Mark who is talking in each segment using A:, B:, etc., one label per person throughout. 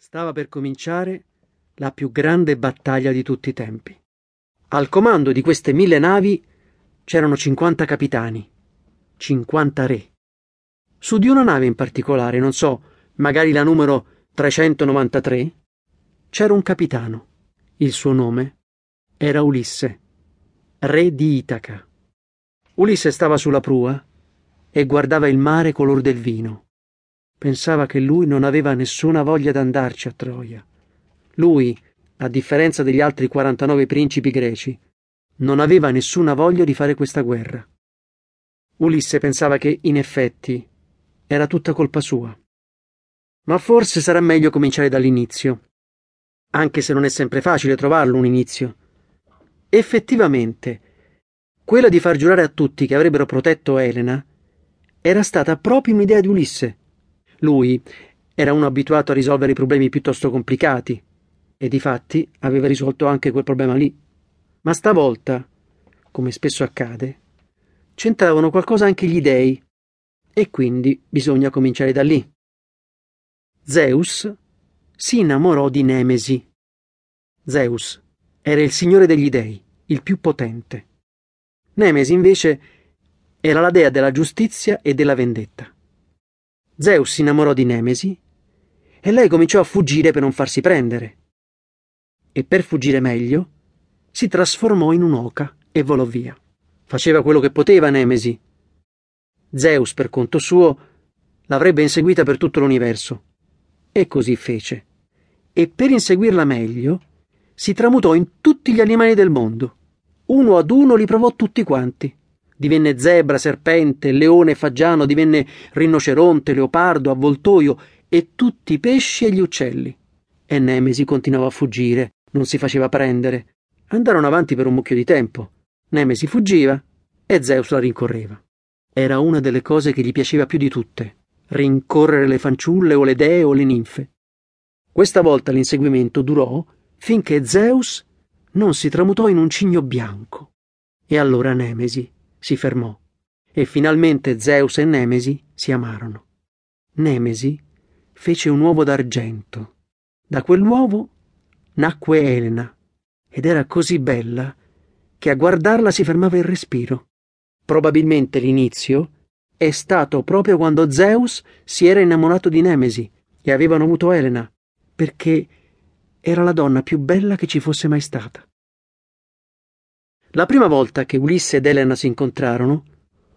A: Stava per cominciare la più grande battaglia di tutti i tempi. Al comando di queste mille navi c'erano 50 capitani, 50 re. Su di una nave in particolare, non so, magari la numero 393, c'era un capitano. Il suo nome era Ulisse, re di Itaca. Ulisse stava sulla prua e guardava il mare color del vino. Pensava che lui non aveva nessuna voglia d'andarci a Troia. Lui, a differenza degli altri 49 principi greci, non aveva nessuna voglia di fare questa guerra. Ulisse pensava che, in effetti, era tutta colpa sua. Ma forse sarà meglio cominciare dall'inizio, anche se non è sempre facile trovarlo un inizio. Effettivamente, quella di far giurare a tutti che avrebbero protetto Elena era stata proprio un'idea di Ulisse. Lui era uno abituato a risolvere problemi piuttosto complicati e difatti aveva risolto anche quel problema lì. Ma stavolta, come spesso accade, c'entravano qualcosa anche gli dei e quindi bisogna cominciare da lì. Zeus si innamorò di Nemesi. Zeus era il signore degli dei, il più potente. Nemesi invece era la dea della giustizia e della vendetta. Zeus si innamorò di Nemesi e lei cominciò a fuggire per non farsi prendere. E per fuggire meglio, si trasformò in un'oca e volò via. Faceva quello che poteva Nemesi. Zeus, per conto suo, l'avrebbe inseguita per tutto l'universo. E così fece. E per inseguirla meglio, si tramutò in tutti gli animali del mondo. Uno ad uno li provò tutti quanti divenne zebra, serpente, leone fagiano, divenne rinoceronte, leopardo, avvoltoio e tutti i pesci e gli uccelli. E Nemesi continuava a fuggire, non si faceva prendere. Andarono avanti per un mucchio di tempo. Nemesi fuggiva e Zeus la rincorreva. Era una delle cose che gli piaceva più di tutte, rincorrere le fanciulle o le dee o le ninfe. Questa volta l'inseguimento durò finché Zeus non si tramutò in un cigno bianco. E allora Nemesi si fermò e finalmente Zeus e Nemesi si amarono. Nemesi fece un uovo d'argento. Da quell'uovo nacque Elena ed era così bella che a guardarla si fermava il respiro. Probabilmente l'inizio è stato proprio quando Zeus si era innamorato di Nemesi e avevano avuto Elena, perché era la donna più bella che ci fosse mai stata. La prima volta che Ulisse ed Elena si incontrarono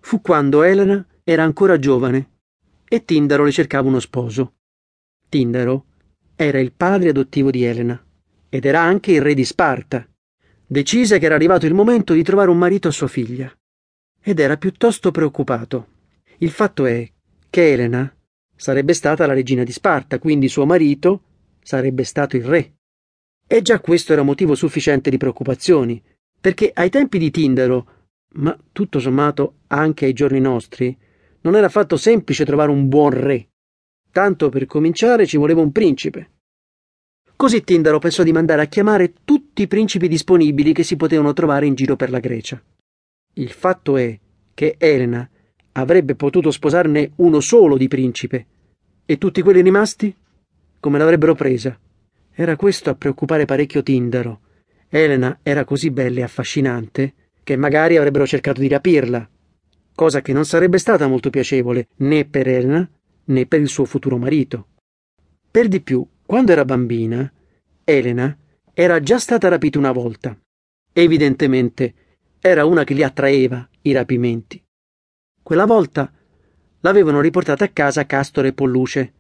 A: fu quando Elena era ancora giovane e Tindaro le cercava uno sposo. Tindaro era il padre adottivo di Elena ed era anche il re di Sparta. Decise che era arrivato il momento di trovare un marito a sua figlia ed era piuttosto preoccupato. Il fatto è che Elena sarebbe stata la regina di Sparta, quindi suo marito sarebbe stato il re. E già questo era motivo sufficiente di preoccupazioni, perché ai tempi di Tindaro, ma tutto sommato anche ai giorni nostri, non era affatto semplice trovare un buon re. Tanto per cominciare ci voleva un principe. Così Tindaro pensò di mandare a chiamare tutti i principi disponibili che si potevano trovare in giro per la Grecia. Il fatto è che Elena avrebbe potuto sposarne uno solo di principe, e tutti quelli rimasti? Come l'avrebbero presa? Era questo a preoccupare parecchio Tindaro Elena era così bella e affascinante che magari avrebbero cercato di rapirla, cosa che non sarebbe stata molto piacevole né per Elena né per il suo futuro marito. Per di più, quando era bambina, Elena era già stata rapita una volta. Evidentemente era una che li attraeva, i rapimenti. Quella volta l'avevano riportata a casa Castore e Polluce,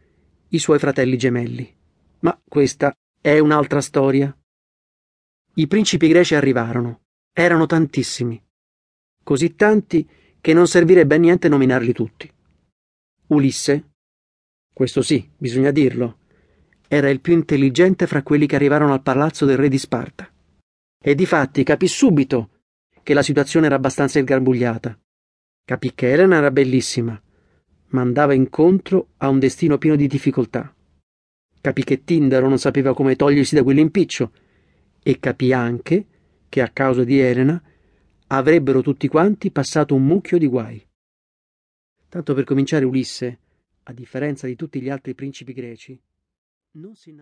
A: i suoi fratelli gemelli. Ma questa è un'altra storia. I principi greci arrivarono. Erano tantissimi. Così tanti che non servirebbe a niente nominarli tutti. Ulisse, questo sì, bisogna dirlo, era il più intelligente fra quelli che arrivarono al palazzo del re di Sparta. E difatti capì subito che la situazione era abbastanza ingarbugliata. Capì che Elena era bellissima, ma andava incontro a un destino pieno di difficoltà. Capì che Tindaro non sapeva come togliersi da quell'impiccio e capì anche che a causa di Elena avrebbero tutti quanti passato un mucchio di guai. Tanto per cominciare Ulisse, a differenza di tutti gli altri principi greci, non si